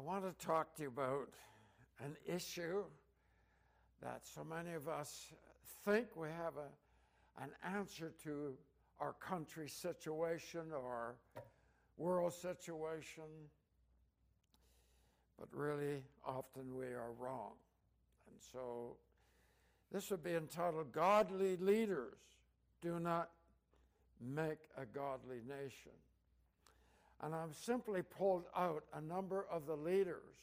want to talk to you about an issue that so many of us think we have a, an answer to our country situation or world situation, but really often we are wrong. And so this would be entitled Godly Leaders Do Not Make a Godly Nation. And I've simply pulled out a number of the leaders,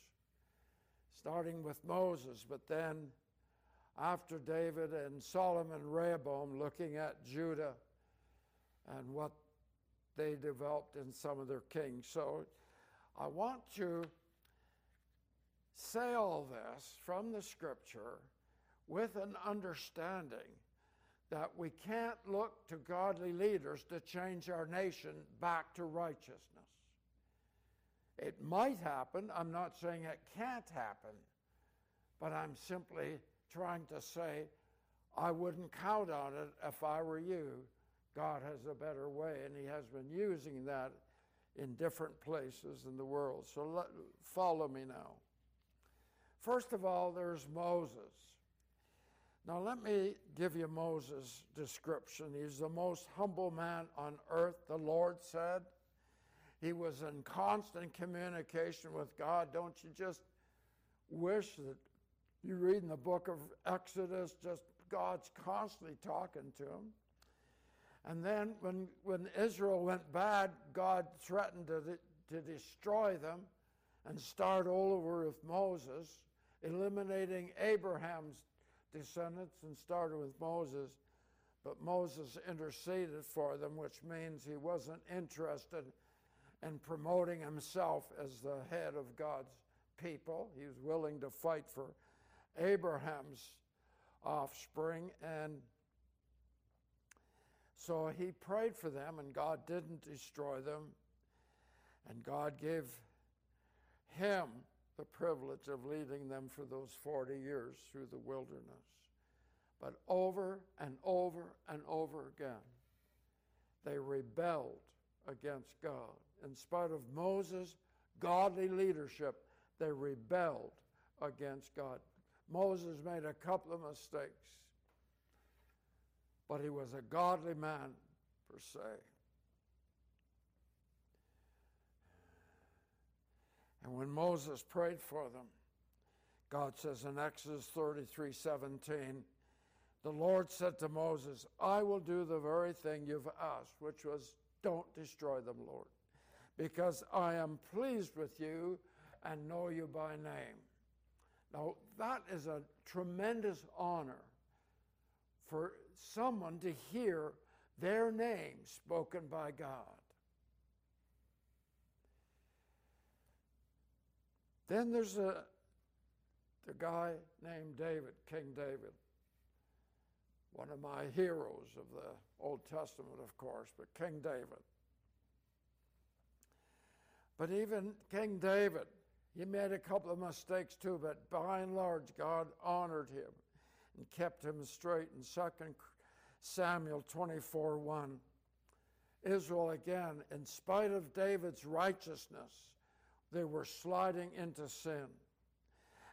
starting with Moses, but then after David and Solomon Rehoboam, looking at Judah and what they developed in some of their kings. So I want to say all this from the scripture with an understanding that we can't look to godly leaders to change our nation back to righteousness. It might happen. I'm not saying it can't happen, but I'm simply trying to say I wouldn't count on it if I were you. God has a better way, and He has been using that in different places in the world. So let, follow me now. First of all, there's Moses. Now, let me give you Moses' description. He's the most humble man on earth, the Lord said. He was in constant communication with God. Don't you just wish that you read in the book of Exodus, just God's constantly talking to him. And then when, when Israel went bad, God threatened to, to destroy them and start all over with Moses, eliminating Abraham's descendants and started with Moses, but Moses interceded for them, which means he wasn't interested in promoting himself as the head of God's people. He was willing to fight for Abraham's offspring, and so he prayed for them, and God didn't destroy them, and God gave him the privilege of leading them for those 40 years through the wilderness. But over and over and over again, they rebelled against God. In spite of Moses' godly leadership, they rebelled against God. Moses made a couple of mistakes, but he was a godly man per se. And when Moses prayed for them, God says in Exodus 33 17, the Lord said to Moses, I will do the very thing you've asked, which was, Don't destroy them, Lord, because I am pleased with you and know you by name. Now, that is a tremendous honor for someone to hear their name spoken by God. Then there's a the guy named David, King David. One of my heroes of the Old Testament, of course, but King David. But even King David, he made a couple of mistakes too, but by and large, God honored him and kept him straight. In 2 Samuel 24 1, Israel again, in spite of David's righteousness, they were sliding into sin.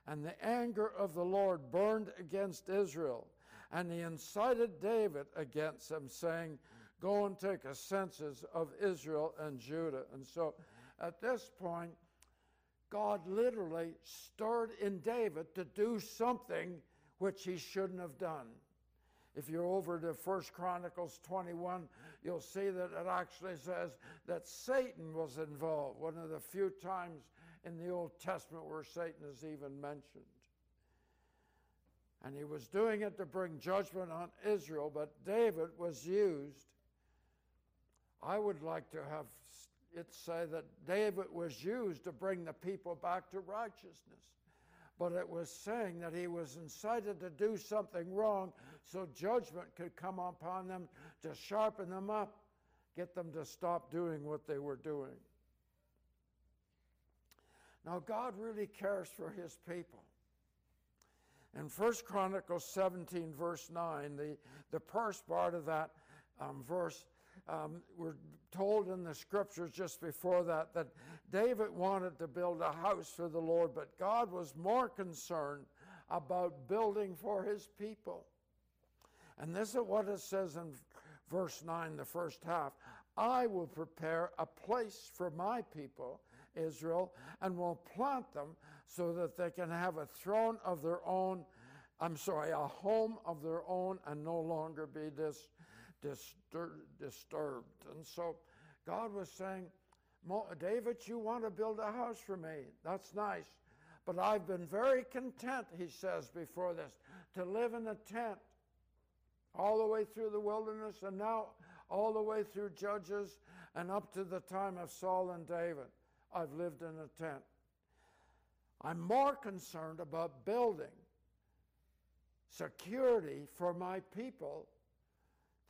And the anger of the Lord burned against Israel, and he incited David against them, saying, Go and take a census of Israel and Judah. And so at this point, God literally stirred in David to do something which he shouldn't have done. If you're over to 1 Chronicles 21, you'll see that it actually says that Satan was involved, one of the few times in the Old Testament where Satan is even mentioned. And he was doing it to bring judgment on Israel, but David was used. I would like to have it say that David was used to bring the people back to righteousness but it was saying that he was incited to do something wrong so judgment could come upon them to sharpen them up, get them to stop doing what they were doing. Now, God really cares for his people. In 1 Chronicles 17, verse 9, the, the first part of that um, verse um, we're told in the scriptures just before that that David wanted to build a house for the Lord, but God was more concerned about building for his people. And this is what it says in verse 9, the first half I will prepare a place for my people, Israel, and will plant them so that they can have a throne of their own. I'm sorry, a home of their own and no longer be dis, distur- disturbed. And so God was saying, David, you want to build a house for me. That's nice. But I've been very content, he says before this, to live in a tent all the way through the wilderness and now all the way through Judges and up to the time of Saul and David. I've lived in a tent. I'm more concerned about building security for my people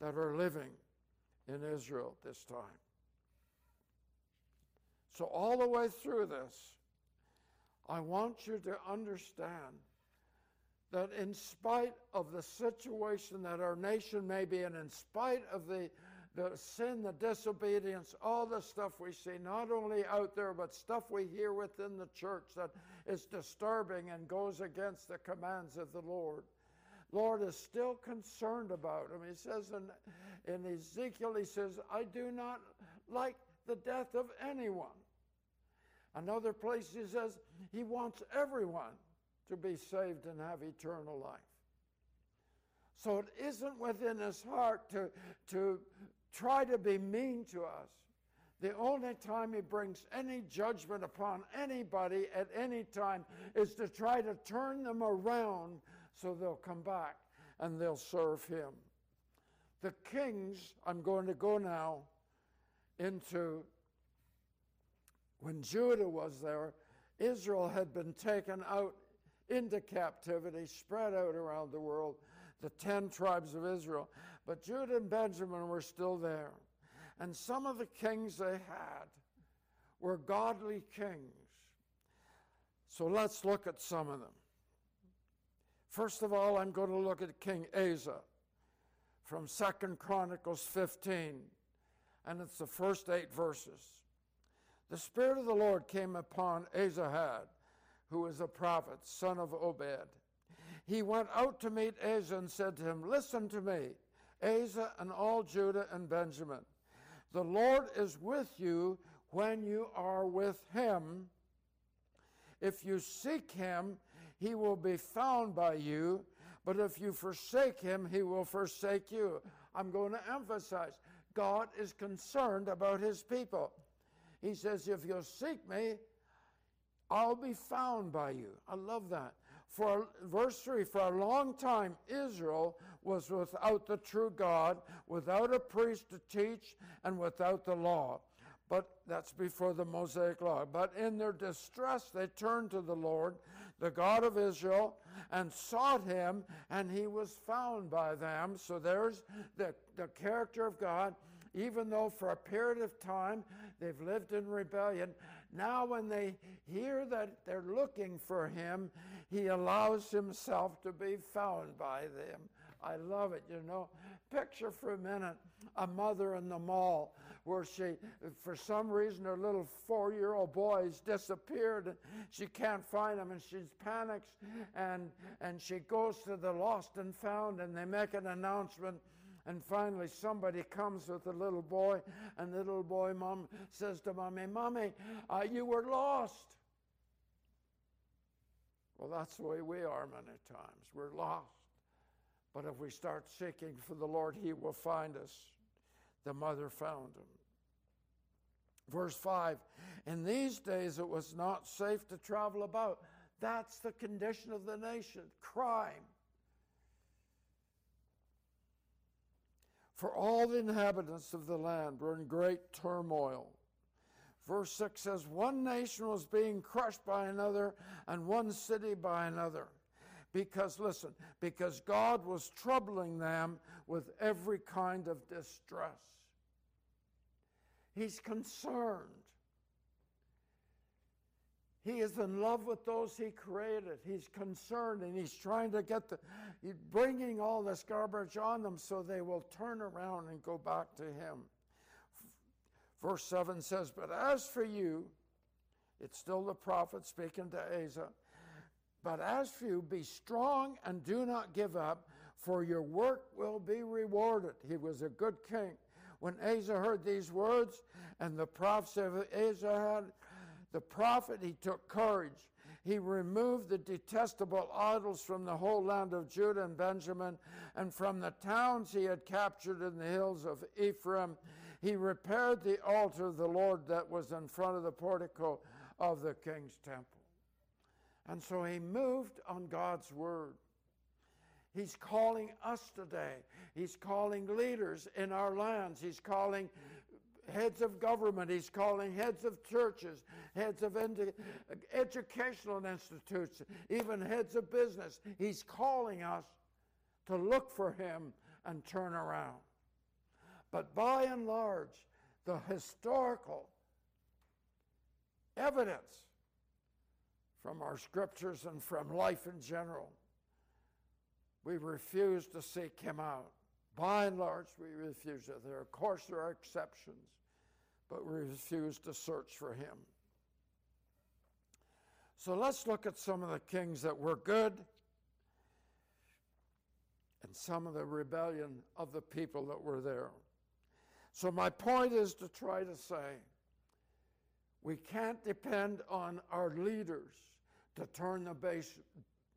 that are living in Israel this time. So, all the way through this, I want you to understand that in spite of the situation that our nation may be in, in spite of the, the sin, the disobedience, all the stuff we see, not only out there, but stuff we hear within the church that is disturbing and goes against the commands of the Lord. Lord is still concerned about him. He says in, in Ezekiel, he says, I do not like the death of anyone. Another place he says he wants everyone to be saved and have eternal life. So it isn't within his heart to, to try to be mean to us. The only time he brings any judgment upon anybody at any time is to try to turn them around so they'll come back and they'll serve him. The kings, I'm going to go now into when Judah was there, Israel had been taken out into captivity, spread out around the world, the 10 tribes of Israel. But Judah and Benjamin were still there. And some of the kings they had were godly kings. So let's look at some of them. First of all, I'm going to look at King Asa from Second Chronicles 15, and it's the first eight verses. The Spirit of the Lord came upon Asahad, who was a prophet, son of Obed. He went out to meet Asa and said to him, Listen to me, Asa and all Judah and Benjamin. The Lord is with you when you are with him. If you seek him, he will be found by you, but if you forsake him, he will forsake you. I'm going to emphasize God is concerned about his people. He says, If you'll seek me, I'll be found by you. I love that. For verse 3 For a long time, Israel was without the true God, without a priest to teach, and without the law. But that's before the Mosaic law. But in their distress, they turned to the Lord, the God of Israel, and sought him, and he was found by them. So there's the, the character of God even though for a period of time they've lived in rebellion, now when they hear that they're looking for him, he allows himself to be found by them. I love it, you know. Picture for a minute a mother in the mall where she, for some reason, her little four year old boy's disappeared. She can't find him and she panics and, and she goes to the lost and found and they make an announcement and finally, somebody comes with a little boy, and the little boy mom says to mommy, Mommy, uh, you were lost. Well, that's the way we are many times. We're lost. But if we start seeking for the Lord, He will find us. The mother found him. Verse 5 In these days it was not safe to travel about. That's the condition of the nation crime, For all the inhabitants of the land were in great turmoil. Verse 6 says, One nation was being crushed by another, and one city by another. Because, listen, because God was troubling them with every kind of distress. He's concerned. He is in love with those he created. He's concerned and he's trying to get the, bringing all this garbage on them so they will turn around and go back to him. Verse 7 says, But as for you, it's still the prophet speaking to Asa, but as for you, be strong and do not give up, for your work will be rewarded. He was a good king. When Asa heard these words, and the prophet of Asa had, the prophet, he took courage. He removed the detestable idols from the whole land of Judah and Benjamin, and from the towns he had captured in the hills of Ephraim. He repaired the altar of the Lord that was in front of the portico of the king's temple. And so he moved on God's word. He's calling us today. He's calling leaders in our lands. He's calling heads of government. He's calling heads of churches, heads of educational institutes, even heads of business. He's calling us to look for him and turn around. But by and large, the historical evidence from our scriptures and from life in general we refuse to seek him out. By and large, we refuse it. There, of course, there are exceptions, but we refuse to search for him. So let's look at some of the kings that were good and some of the rebellion of the people that were there. So, my point is to try to say we can't depend on our leaders to turn the base,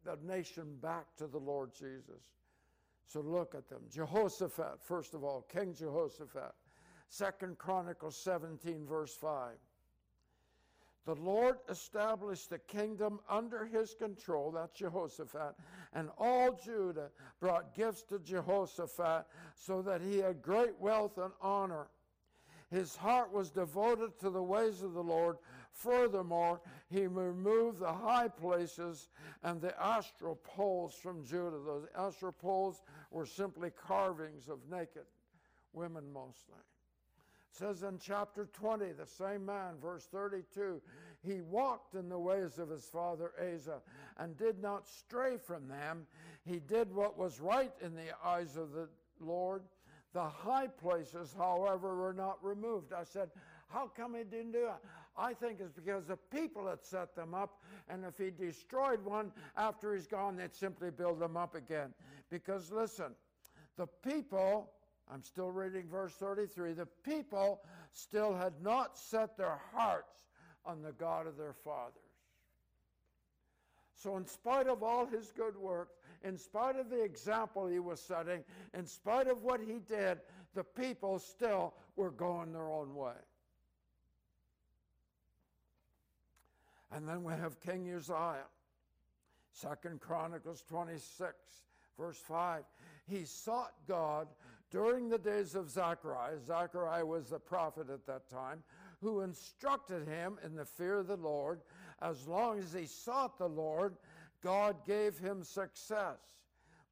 the nation back to the Lord Jesus. So look at them. Jehoshaphat, first of all, King Jehoshaphat. Second Chronicles 17, verse 5. The Lord established the kingdom under his control, that's Jehoshaphat, and all Judah brought gifts to Jehoshaphat so that he had great wealth and honor. His heart was devoted to the ways of the Lord, Furthermore, he removed the high places and the Asherah poles from Judah. Those Asherah poles were simply carvings of naked women mostly. It says in chapter 20, the same man, verse 32, he walked in the ways of his father Asa and did not stray from them. He did what was right in the eyes of the Lord. The high places, however, were not removed. I said, How come he didn't do it? I think it's because the people had set them up, and if he destroyed one after he's gone, they'd simply build them up again. Because listen, the people, I'm still reading verse 33, the people still had not set their hearts on the God of their fathers. So, in spite of all his good work, in spite of the example he was setting, in spite of what he did, the people still were going their own way. And then we have King Uzziah. Second Chronicles 26, verse 5. He sought God during the days of Zechariah. Zechariah was the prophet at that time, who instructed him in the fear of the Lord. As long as he sought the Lord, God gave him success.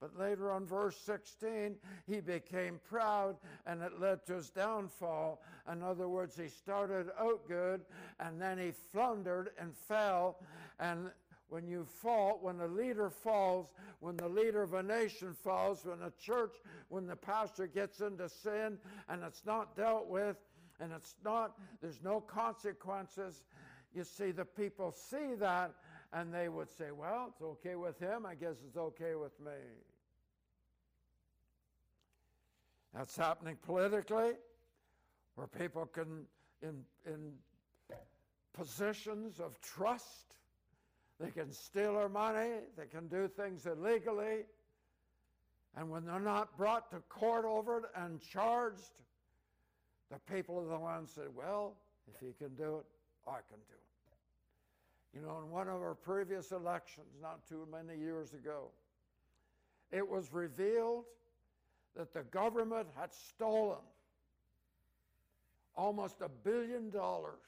But later on, verse 16, he became proud and it led to his downfall. In other words, he started out good and then he floundered and fell. And when you fall, when a leader falls, when the leader of a nation falls, when a church, when the pastor gets into sin and it's not dealt with and it's not, there's no consequences, you see, the people see that and they would say, Well, it's okay with him. I guess it's okay with me. That's happening politically, where people can, in, in positions of trust, they can steal our money, they can do things illegally. And when they're not brought to court over it and charged, the people of the land say, Well, if he can do it, I can do it. You know, in one of our previous elections, not too many years ago, it was revealed that the government had stolen almost a billion dollars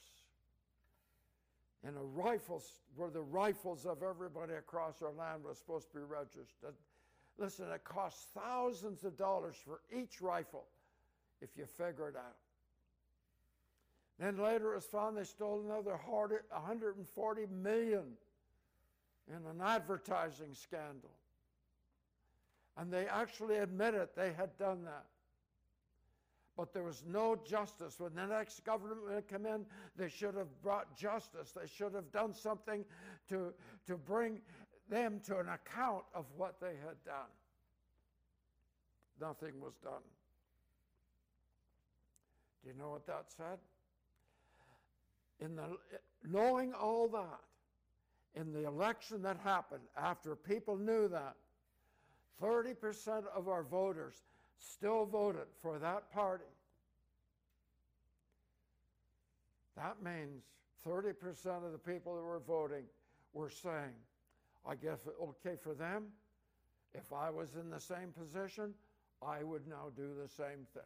in a rifles where the rifles of everybody across our land was supposed to be registered. Listen, it costs thousands of dollars for each rifle if you figure it out. Then later it was found they stole another 140 million in an advertising scandal. And they actually admitted they had done that. but there was no justice. When the next government would come in, they should have brought justice. They should have done something to, to bring them to an account of what they had done. Nothing was done. Do you know what that said? In the, knowing all that, in the election that happened, after people knew that, 30% of our voters still voted for that party. That means 30% of the people that were voting were saying, I guess okay for them. If I was in the same position, I would now do the same thing.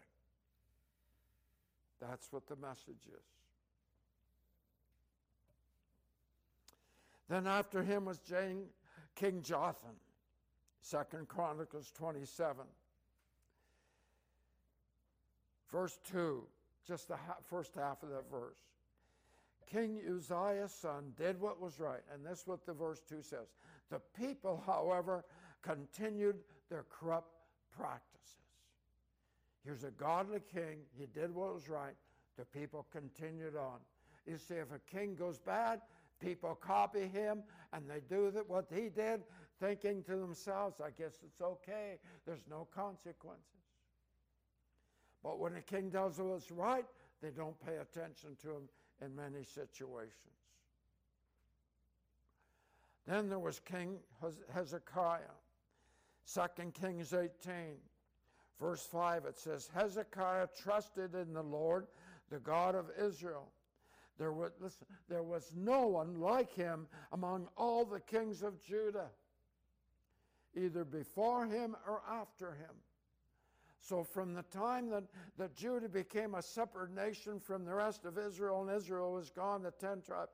That's what the message is. Then after him was King Jotham, Second Chronicles 27. Verse 2, just the first half of that verse. King Uzziah's son did what was right. And this is what the verse 2 says. The people, however, continued their corrupt practices. Here's a godly king. He did what was right. The people continued on. You see, if a king goes bad, people copy him and they do what he did, thinking to themselves, I guess it's okay. There's no consequences. But when a king does what's right, they don't pay attention to him in many situations. Then there was King Hezekiah. 2 Kings 18, verse 5, it says, Hezekiah trusted in the Lord, the God of Israel. There was, listen, there was no one like him among all the kings of Judah, either before him or after him. So, from the time that, that Judah became a separate nation from the rest of Israel, and Israel was gone, the ten tribes,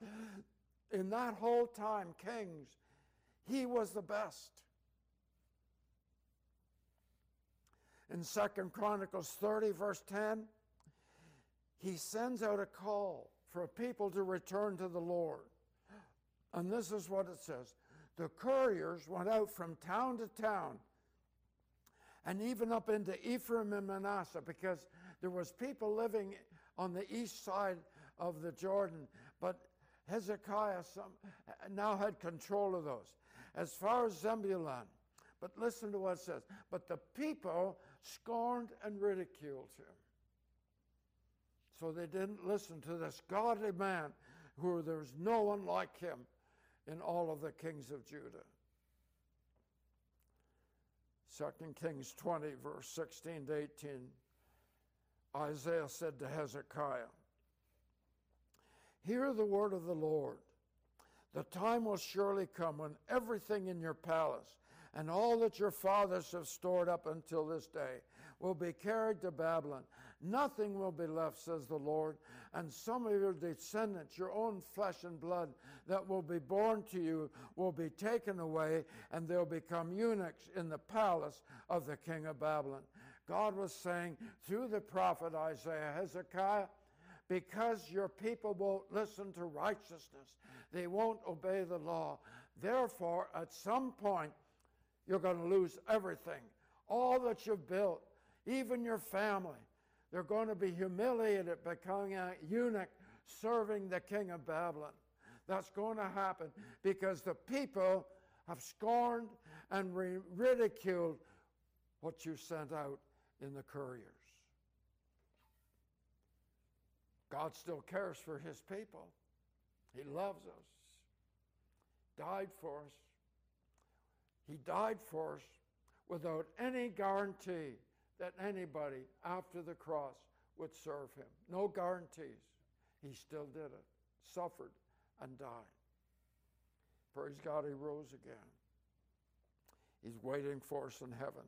in that whole time, kings, he was the best. In Second Chronicles 30, verse 10, he sends out a call for people to return to the Lord. And this is what it says The couriers went out from town to town and even up into Ephraim and Manasseh because there was people living on the east side of the Jordan, but Hezekiah some, now had control of those. As far as Zebulun, but listen to what it says. But the people scorned and ridiculed him. So they didn't listen to this godly man who there was no one like him in all of the kings of Judah. 2 Kings 20, verse 16 to 18, Isaiah said to Hezekiah, Hear the word of the Lord. The time will surely come when everything in your palace and all that your fathers have stored up until this day will be carried to Babylon. Nothing will be left, says the Lord, and some of your descendants, your own flesh and blood, that will be born to you, will be taken away, and they'll become eunuchs in the palace of the king of Babylon. God was saying through the prophet Isaiah, Hezekiah, because your people won't listen to righteousness, they won't obey the law. Therefore, at some point, you're going to lose everything. All that you've built, even your family. They're going to be humiliated, becoming a eunuch serving the king of Babylon. That's going to happen because the people have scorned and ridiculed what you sent out in the couriers. God still cares for his people. He loves us. Died for us. He died for us without any guarantee that anybody after the cross would serve him. No guarantees. He still did it, suffered, and died. Praise God, he rose again. He's waiting for us in heaven.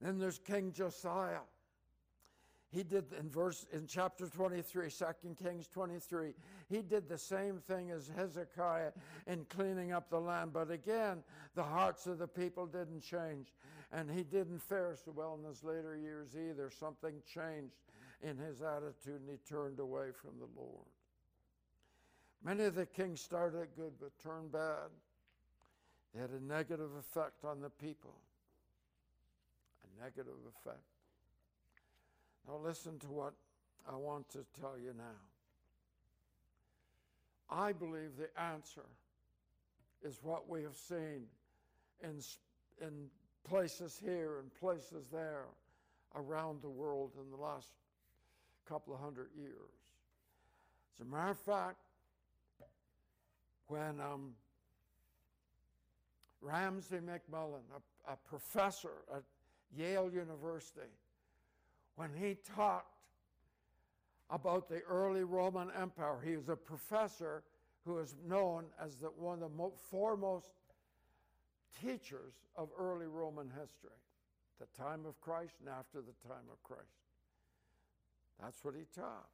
Then there's King Josiah. He did in verse in chapter 23, 2 Kings 23, he did the same thing as Hezekiah in cleaning up the land. But again, the hearts of the people didn't change. And he didn't fare so well in his later years either. Something changed in his attitude and he turned away from the Lord. Many of the kings started good but turned bad. They had a negative effect on the people. A negative effect. Now, listen to what I want to tell you now. I believe the answer is what we have seen in, in places here and places there around the world in the last couple of hundred years. As a matter of fact, when um, Ramsay MacMullen, a, a professor at Yale University, when he talked about the early Roman Empire, he was a professor who is known as the, one of the mo- foremost teachers of early Roman history, the time of Christ and after the time of Christ. That's what he taught.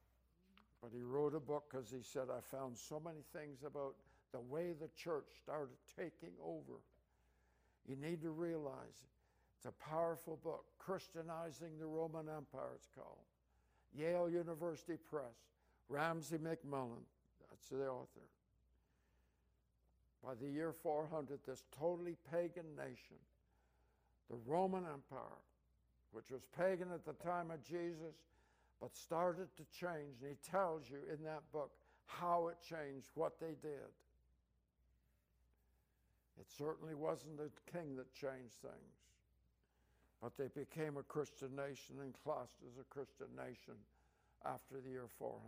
But he wrote a book because he said, I found so many things about the way the church started taking over. You need to realize it's a powerful book, Christianizing the Roman Empire, it's called. Yale University Press, Ramsay MacMullen, that's the author. By the year 400, this totally pagan nation, the Roman Empire, which was pagan at the time of Jesus, but started to change. And he tells you in that book how it changed, what they did. It certainly wasn't the king that changed things, but they became a Christian nation and classed as a Christian nation after the year 400.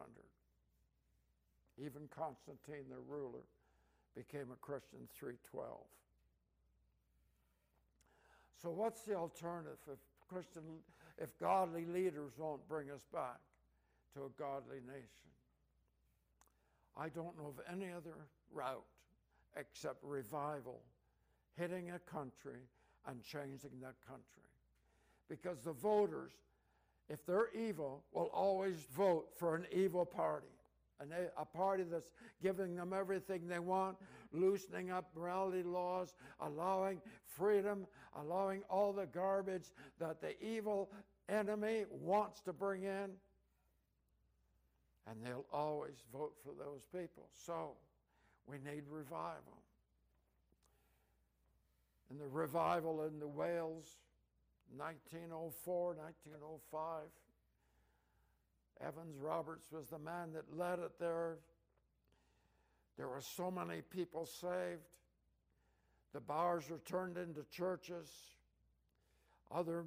Even Constantine, their ruler, became a Christian 312. So, what's the alternative if Christian, if godly leaders won't bring us back to a godly nation? I don't know of any other route except revival hitting a country and changing that country. Because the voters, if they're evil, will always vote for an evil party. And a party that's giving them everything they want, loosening up morality laws, allowing freedom, allowing all the garbage that the evil enemy wants to bring in. And they'll always vote for those people. So we need revival. And the revival in the Wales, 1904, 1905. Evans Roberts was the man that led it there. There were so many people saved. The bars were turned into churches. Other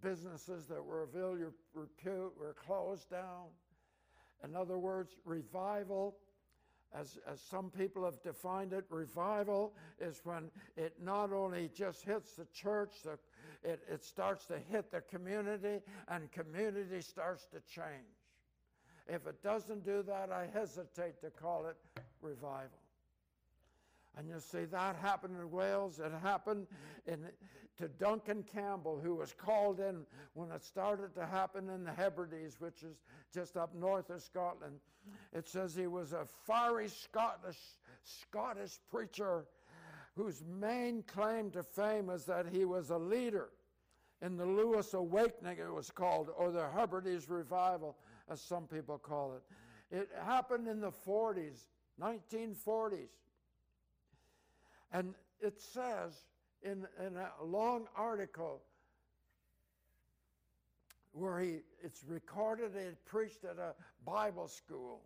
businesses that were of ill repute were closed down. In other words, revival, as, as some people have defined it, revival is when it not only just hits the church, the, it, it starts to hit the community, and community starts to change. If it doesn't do that, I hesitate to call it revival. And you see, that happened in Wales. It happened in, to Duncan Campbell, who was called in when it started to happen in the Hebrides, which is just up north of Scotland. It says he was a fiery Scottish, Scottish preacher whose main claim to fame was that he was a leader in the Lewis Awakening, it was called, or the Hebrides Revival, as some people call it. It happened in the 40s, 1940s. And it says in, in a long article where he, it's recorded he preached at a Bible school.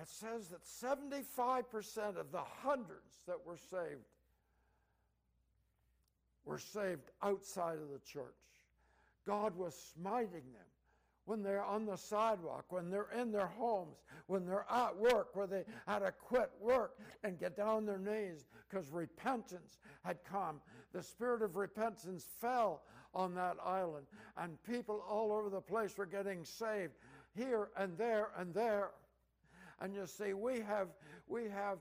It says that 75% of the hundreds that were saved were saved outside of the church. God was smiting them when they're on the sidewalk, when they're in their homes, when they're at work, where they had to quit work and get down on their knees because repentance had come. The spirit of repentance fell on that island, and people all over the place were getting saved here and there and there. And you see, we have we have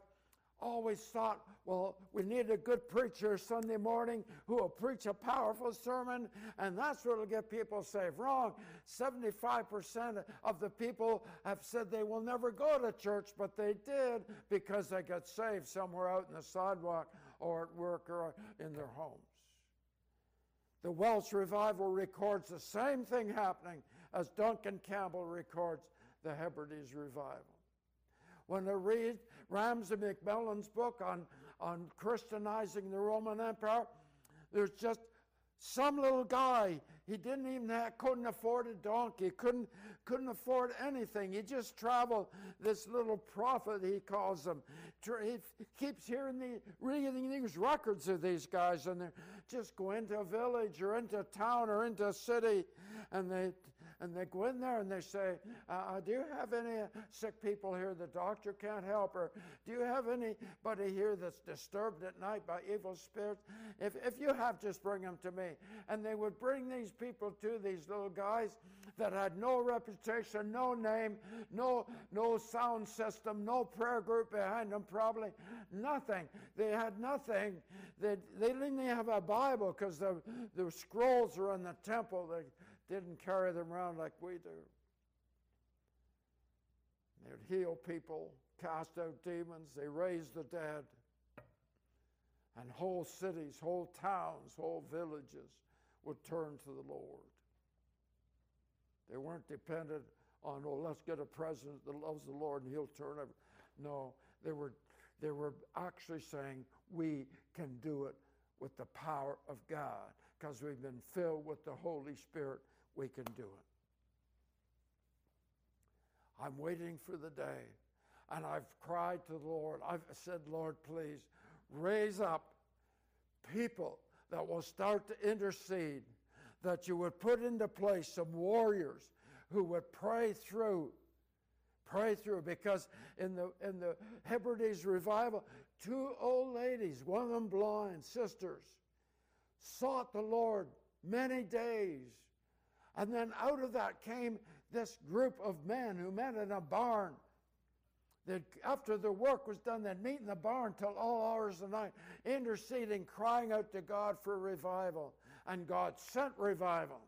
always thought, well, we need a good preacher Sunday morning who will preach a powerful sermon, and that's what will get people saved. Wrong. 75% of the people have said they will never go to church, but they did because they got saved somewhere out in the sidewalk or at work or in their homes. The Welsh revival records the same thing happening as Duncan Campbell records the Hebrides revival. When I read Ramsay MacMullen's book on, on Christianizing the Roman Empire, there's just some little guy, he didn't even have, couldn't afford a donkey, couldn't, couldn't afford anything. He just traveled, this little prophet, he calls him. He keeps hearing the, reading these records of these guys, and they just go into a village or into a town or into a city, and they and they go in there and they say, uh, uh, Do you have any sick people here the doctor can't help? Or do you have anybody here that's disturbed at night by evil spirits? If, if you have, just bring them to me. And they would bring these people to these little guys that had no reputation, no name, no, no sound system, no prayer group behind them, probably nothing. They had nothing. They, they didn't even have a Bible because the, the scrolls are in the temple. Didn't carry them around like we do. They would heal people, cast out demons, they raised the dead. And whole cities, whole towns, whole villages would turn to the Lord. They weren't dependent on, oh, let's get a president that loves the Lord and he'll turn over. No, they were, they were actually saying, we can do it with the power of God because we've been filled with the Holy Spirit we can do it. I'm waiting for the day. And I've cried to the Lord. I've said, Lord, please raise up people that will start to intercede, that you would put into place some warriors who would pray through, pray through. Because in the in the Hebrides revival, two old ladies, one of them blind, sisters, sought the Lord many days and then out of that came this group of men who met in a barn. That after the work was done, they'd meet in the barn till all hours of the night, interceding, crying out to God for revival. And God sent revival.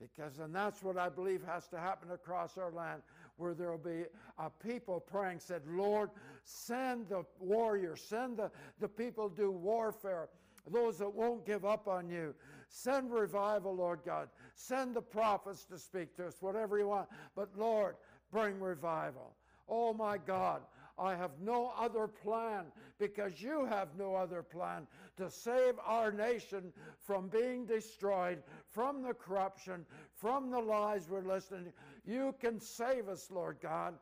Because, and that's what I believe has to happen across our land, where there will be a people praying, said, Lord, send the warriors, send the, the people do warfare, those that won't give up on you. Send revival, Lord God. Send the prophets to speak to us, whatever you want. But Lord, bring revival. Oh my God, I have no other plan because you have no other plan to save our nation from being destroyed, from the corruption, from the lies we're listening to. You can save us, Lord God,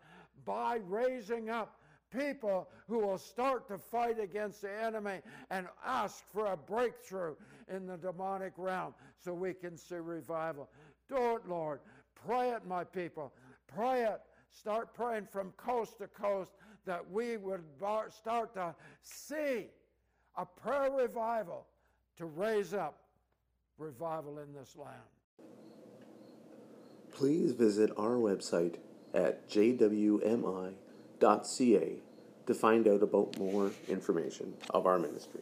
by raising up people who will start to fight against the enemy and ask for a breakthrough in the demonic realm so we can see revival. Do it, Lord. Pray it, my people. Pray it. Start praying from coast to coast that we would start to see a prayer revival to raise up revival in this land. Please visit our website at jwmi.ca to find out about more information of our ministry.